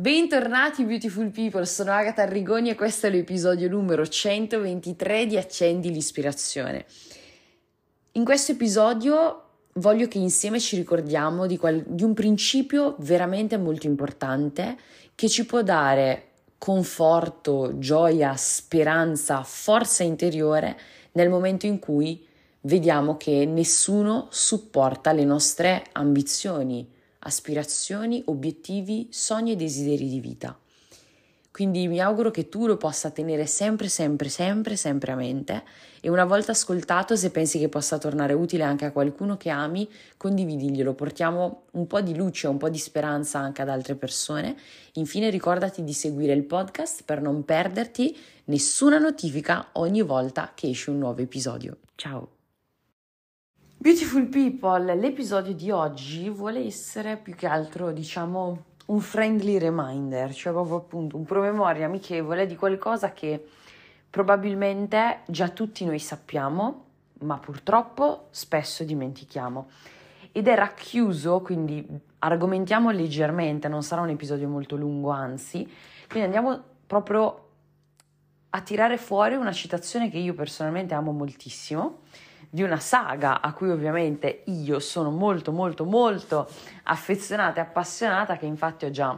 Bentornati Beautiful People, sono Agatha Arrigoni e questo è l'episodio numero 123 di Accendi l'ispirazione. In questo episodio voglio che insieme ci ricordiamo di, qual- di un principio veramente molto importante che ci può dare conforto, gioia, speranza, forza interiore nel momento in cui vediamo che nessuno supporta le nostre ambizioni, aspirazioni, obiettivi, sogni e desideri di vita. Quindi mi auguro che tu lo possa tenere sempre, sempre, sempre, sempre a mente e una volta ascoltato, se pensi che possa tornare utile anche a qualcuno che ami, condividiglielo, portiamo un po' di luce, un po' di speranza anche ad altre persone. Infine ricordati di seguire il podcast per non perderti nessuna notifica ogni volta che esce un nuovo episodio. Ciao! Beautiful people, l'episodio di oggi vuole essere più che altro, diciamo, un friendly reminder, cioè proprio appunto un promemoria amichevole di qualcosa che probabilmente già tutti noi sappiamo, ma purtroppo spesso dimentichiamo. Ed è racchiuso, quindi argomentiamo leggermente, non sarà un episodio molto lungo, anzi, quindi andiamo proprio a tirare fuori una citazione che io personalmente amo moltissimo di una saga a cui ovviamente io sono molto molto molto affezionata e appassionata che infatti ho già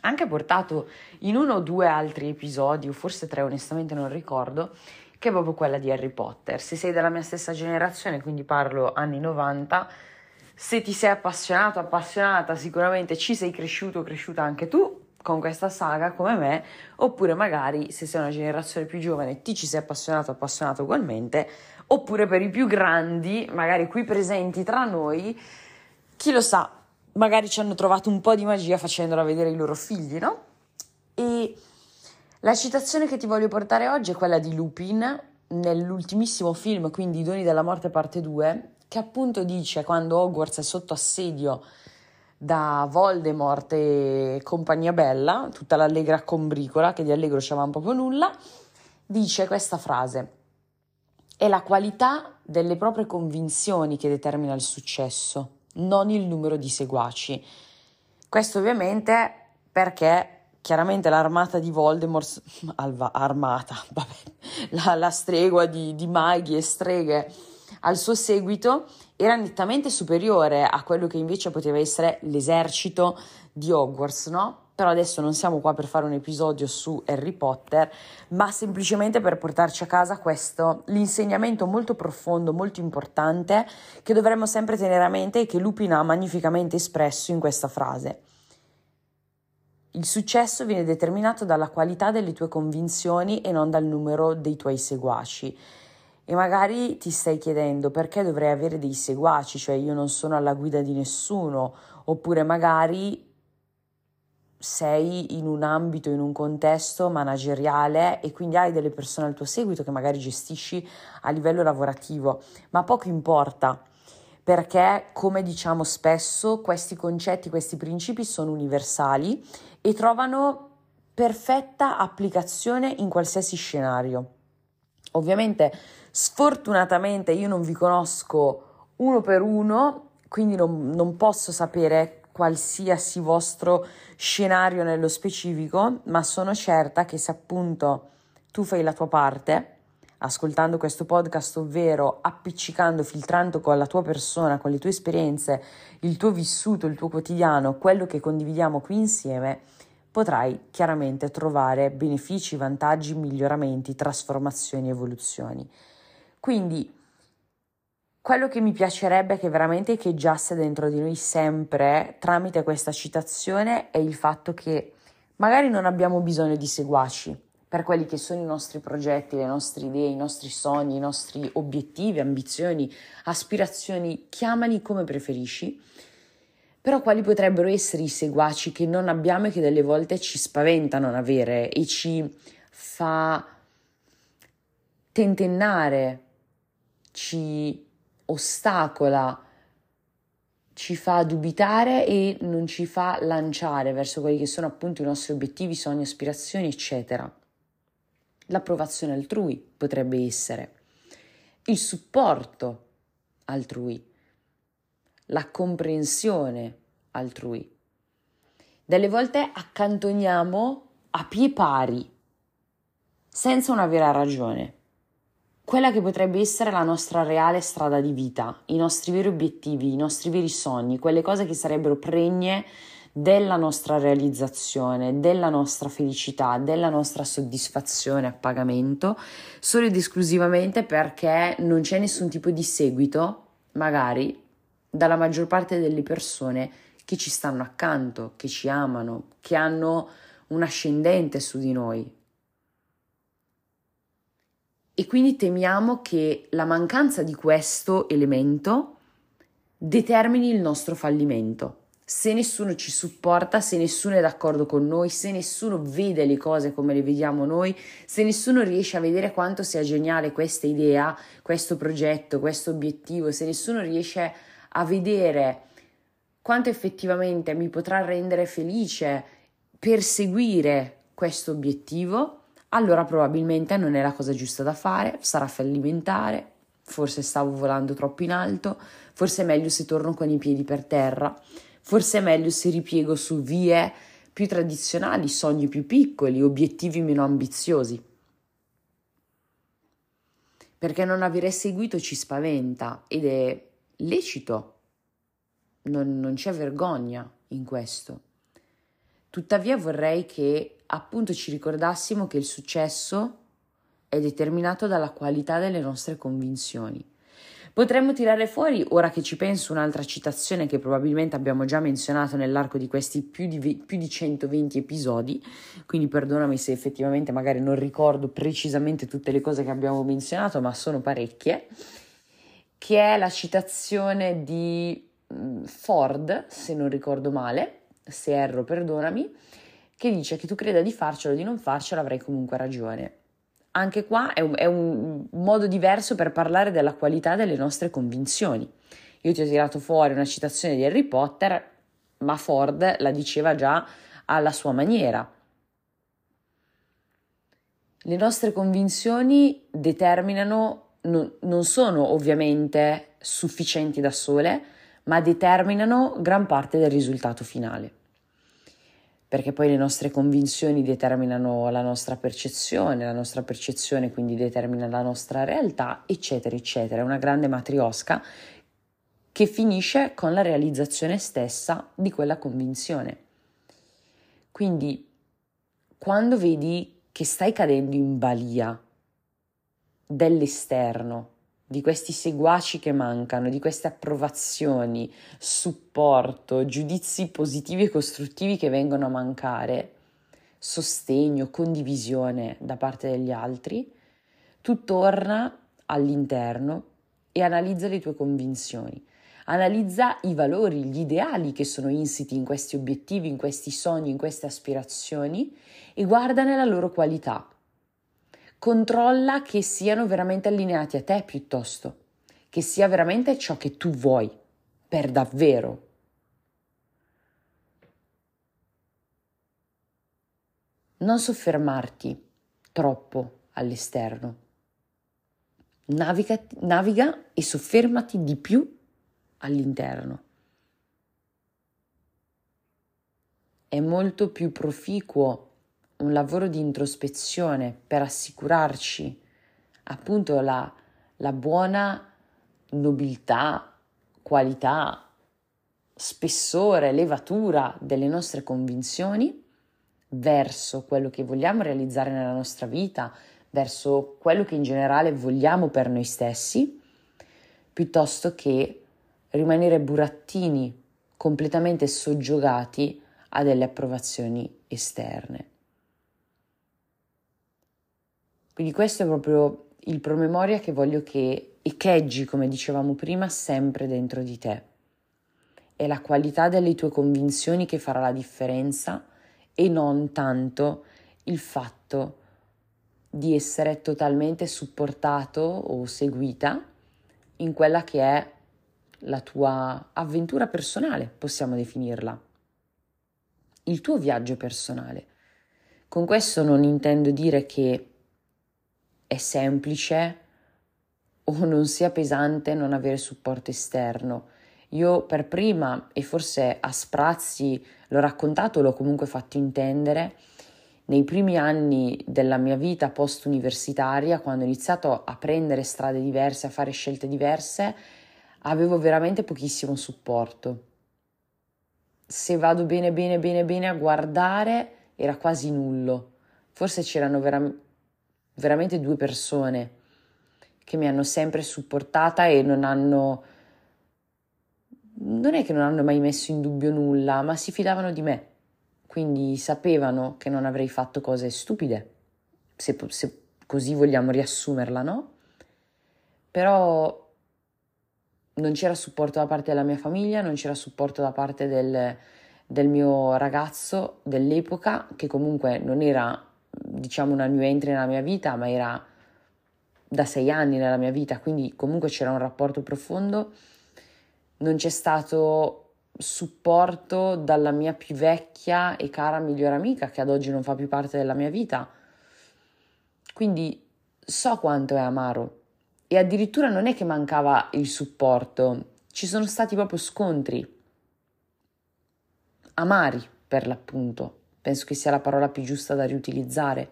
anche portato in uno o due altri episodi o forse tre onestamente non ricordo che è proprio quella di Harry Potter. Se sei della mia stessa generazione quindi parlo anni 90 se ti sei appassionato appassionata sicuramente ci sei cresciuto cresciuta anche tu con questa saga come me, oppure magari se sei una generazione più giovane ti ci sei appassionato appassionato ugualmente, oppure per i più grandi, magari qui presenti tra noi, chi lo sa, magari ci hanno trovato un po' di magia facendola vedere ai loro figli, no? E la citazione che ti voglio portare oggi è quella di Lupin nell'ultimissimo film, quindi I doni della morte parte 2, che appunto dice quando Hogwarts è sotto assedio da Voldemort e compagnia bella, tutta l'allegra combricola, che di allegro c'aveva proprio nulla, dice questa frase è la qualità delle proprie convinzioni che determina il successo, non il numero di seguaci. Questo ovviamente perché chiaramente l'armata di Voldemort, alva, armata, vabbè, la, la stregua di, di maghi e streghe al suo seguito era nettamente superiore a quello che invece poteva essere l'esercito di Hogwarts, no? però adesso non siamo qua per fare un episodio su Harry Potter, ma semplicemente per portarci a casa questo, l'insegnamento molto profondo, molto importante, che dovremmo sempre tenere a mente e che Lupin ha magnificamente espresso in questa frase. Il successo viene determinato dalla qualità delle tue convinzioni e non dal numero dei tuoi seguaci. E magari ti stai chiedendo perché dovrei avere dei seguaci, cioè io non sono alla guida di nessuno, oppure magari sei in un ambito, in un contesto manageriale e quindi hai delle persone al tuo seguito che magari gestisci a livello lavorativo, ma poco importa perché, come diciamo spesso, questi concetti, questi principi sono universali e trovano perfetta applicazione in qualsiasi scenario. Ovviamente, sfortunatamente, io non vi conosco uno per uno, quindi non, non posso sapere qualsiasi vostro scenario nello specifico, ma sono certa che se appunto tu fai la tua parte, ascoltando questo podcast, ovvero appiccicando, filtrando con la tua persona, con le tue esperienze, il tuo vissuto, il tuo quotidiano, quello che condividiamo qui insieme, potrai chiaramente trovare benefici, vantaggi, miglioramenti, trasformazioni, evoluzioni. Quindi quello che mi piacerebbe che veramente echeggiasse dentro di noi sempre tramite questa citazione è il fatto che magari non abbiamo bisogno di seguaci per quelli che sono i nostri progetti, le nostre idee, i nostri sogni, i nostri obiettivi, ambizioni, aspirazioni, chiamali come preferisci. Però quali potrebbero essere i seguaci che non abbiamo e che delle volte ci spaventa non avere e ci fa tentennare, ci ostacola, ci fa dubitare e non ci fa lanciare verso quelli che sono appunto i nostri obiettivi, sogni, aspirazioni, eccetera. L'approvazione altrui potrebbe essere, il supporto altrui, la comprensione altrui. Delle volte accantoniamo a pie pari, senza una vera ragione, quella che potrebbe essere la nostra reale strada di vita, i nostri veri obiettivi, i nostri veri sogni, quelle cose che sarebbero pregne della nostra realizzazione, della nostra felicità, della nostra soddisfazione a pagamento, solo ed esclusivamente perché non c'è nessun tipo di seguito, magari, dalla maggior parte delle persone che ci stanno accanto, che ci amano, che hanno un ascendente su di noi. E quindi temiamo che la mancanza di questo elemento determini il nostro fallimento. Se nessuno ci supporta, se nessuno è d'accordo con noi, se nessuno vede le cose come le vediamo noi, se nessuno riesce a vedere quanto sia geniale questa idea, questo progetto, questo obiettivo, se nessuno riesce a vedere quanto effettivamente mi potrà rendere felice perseguire questo obiettivo, allora probabilmente non è la cosa giusta da fare, sarà fallimentare, forse stavo volando troppo in alto, forse è meglio se torno con i piedi per terra Forse è meglio se ripiego su vie più tradizionali, sogni più piccoli, obiettivi meno ambiziosi. Perché non avere seguito ci spaventa ed è lecito, non, non c'è vergogna in questo. Tuttavia vorrei che appunto ci ricordassimo che il successo è determinato dalla qualità delle nostre convinzioni. Potremmo tirare fuori, ora che ci penso, un'altra citazione che probabilmente abbiamo già menzionato nell'arco di questi più di, più di 120 episodi, quindi perdonami se effettivamente magari non ricordo precisamente tutte le cose che abbiamo menzionato, ma sono parecchie, che è la citazione di mm, Ford, se non ricordo male, se erro perdonami, che dice che tu creda di farcelo o di non farcelo avrai comunque ragione anche qua è un, è un, modo diverso per parlare della qualità delle nostre convinzioni. Io ti ho tirato fuori una citazione di Harry Potter, ma Ford la diceva già alla sua maniera. Le nostre convinzioni determinano, non, non sono ovviamente sufficienti da sole, ma determinano gran parte del risultato finale perché poi le nostre convinzioni determinano la nostra percezione, la nostra percezione quindi determina la nostra realtà, eccetera, eccetera. È una grande matriosca che finisce con la realizzazione stessa di quella convinzione. Quindi, quando vedi che stai cadendo in balia dell'esterno, di questi seguaci che mancano, di queste approvazioni, supporto, giudizi positivi e costruttivi che vengono a mancare, sostegno, condivisione da parte degli altri, tu torna all'interno e analizza le tue convinzioni. Analizza i valori, gli ideali che sono insiti in questi obiettivi, in questi sogni, in queste aspirazioni e guardane la loro qualità controlla che siano veramente allineati a te piuttosto, che sia veramente ciò che tu vuoi, per davvero. Non soffermarti troppo all'esterno. Naviga, naviga e soffermati di più all'interno. È molto più proficuo un lavoro di introspezione per assicurarci appunto la, la buona nobiltà, qualità, spessore, levatura delle nostre convinzioni verso quello che vogliamo realizzare nella nostra vita, verso quello che in generale vogliamo per noi stessi, piuttosto che rimanere burattini completamente soggiogati a delle approvazioni esterne. Quindi questo è proprio il promemoria che voglio che echeggi, come dicevamo prima, sempre dentro di te. È la qualità delle tue convinzioni che farà la differenza e non tanto il fatto di essere totalmente supportato o seguita in quella che è la tua avventura personale, possiamo definirla, il tuo viaggio personale. Con questo non intendo dire che è semplice o non sia pesante non avere supporto esterno. Io per prima, e forse a sprazzi l'ho raccontato, l'ho comunque fatto intendere, nei primi anni della mia vita post-universitaria, quando ho iniziato a prendere strade diverse, a fare scelte diverse, avevo veramente pochissimo supporto. Se vado bene, bene, bene, bene a guardare, era quasi nullo. Forse c'erano vera- veramente due persone che mi hanno sempre supportata e non hanno non è che non hanno mai messo in dubbio nulla, ma si fidavano di me, quindi sapevano che non avrei fatto cose stupide, se, se così vogliamo riassumerla, no? Però non c'era supporto da parte della mia famiglia, non c'era supporto da parte del, del mio ragazzo dell'epoca, che comunque non era, diciamo, una new entry nella mia vita, ma era da sei anni nella mia vita, quindi comunque c'era un rapporto profondo non c'è stato supporto dalla mia più vecchia e cara migliore amica che ad oggi non fa più parte della mia vita. Quindi so quanto è amaro e addirittura non è che mancava il supporto, ci sono stati proprio scontri amari per l'appunto. Penso che sia la parola più giusta da riutilizzare.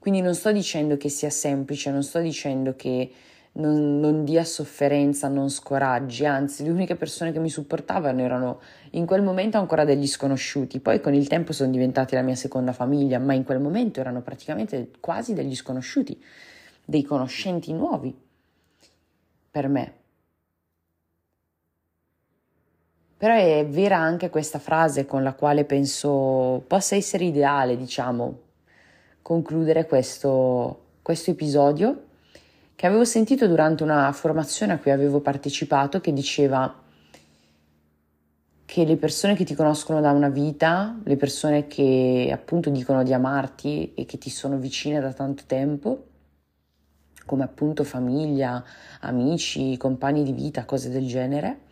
Quindi non sto dicendo che sia semplice, non sto dicendo che non, non, dia sofferenza, non scoraggi, anzi le uniche persone che mi supportavano erano in quel momento ancora degli sconosciuti, poi con il tempo sono diventati la mia seconda famiglia, ma in quel momento erano praticamente quasi degli sconosciuti, dei conoscenti nuovi per me. Però è vera anche questa frase con la quale penso possa essere ideale, diciamo, concludere questo, questo episodio che avevo sentito durante una formazione a cui avevo partecipato che diceva che le persone che ti conoscono da una vita, le persone che appunto dicono di amarti e che ti sono vicine da tanto tempo, come appunto famiglia, amici, compagni di vita, cose del genere,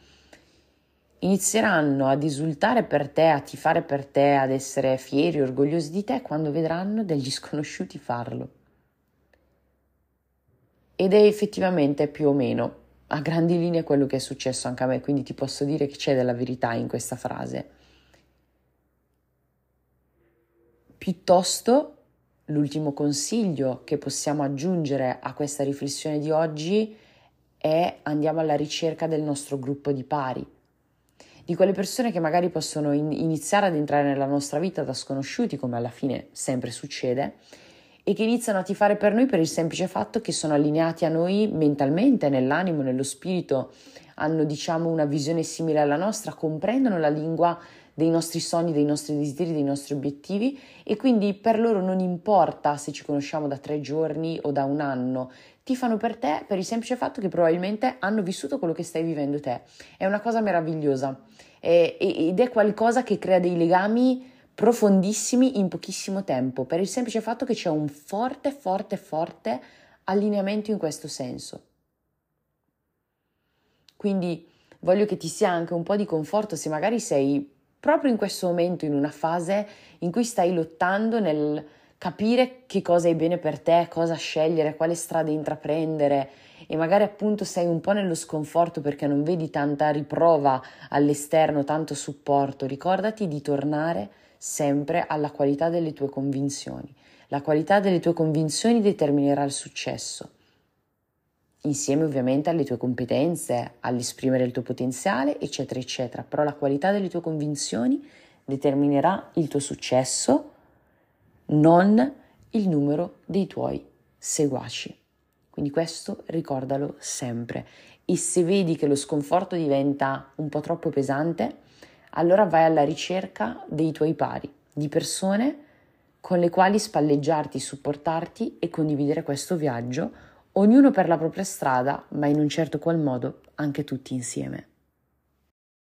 inizieranno ad esultare per te, a tifare per te, ad essere fieri, orgogliosi di te quando vedranno degli sconosciuti farlo ed è effettivamente più o meno a grandi linee quello che è successo anche a me, quindi ti posso dire che c'è della verità in questa frase. Piuttosto, l'ultimo consiglio che possiamo aggiungere a questa riflessione di oggi è andiamo alla ricerca del nostro gruppo di pari, di quelle persone che magari possono in- iniziare ad entrare nella nostra vita da sconosciuti, come alla fine sempre succede, e che iniziano a tifare per noi per il semplice fatto che sono allineati a noi mentalmente, nell'animo, nello spirito, hanno diciamo una visione simile alla nostra, comprendono la lingua dei nostri sogni, dei nostri desideri, dei nostri obiettivi e quindi per loro non importa se ci conosciamo da tre giorni o da un anno, ti fanno per te per il semplice fatto che probabilmente hanno vissuto quello che stai vivendo te. È una cosa meravigliosa ed è qualcosa che crea dei legami profondissimi in pochissimo tempo, per il semplice fatto che c'è un forte, forte, forte allineamento in questo senso. Quindi voglio che ti sia anche un po' di conforto se magari sei proprio in questo momento in una fase in cui stai lottando nel capire che cosa è bene per te, cosa scegliere, quale strada intraprendere e magari appunto sei un po' nello sconforto perché non vedi tanta riprova all'esterno, tanto supporto, ricordati di tornare sempre alla qualità delle tue convinzioni. La qualità delle tue convinzioni determinerà il successo, insieme ovviamente alle tue competenze, all'esprimere il tuo potenziale, eccetera, eccetera. Però la qualità delle tue convinzioni determinerà il tuo successo, non il numero dei tuoi seguaci. Quindi questo ricordalo sempre. E se vedi che lo sconforto diventa un po' troppo pesante, allora vai alla ricerca dei tuoi pari, di persone con le quali spalleggiarti, supportarti e condividere questo viaggio, ognuno per la propria strada, ma in un certo qual modo anche tutti insieme.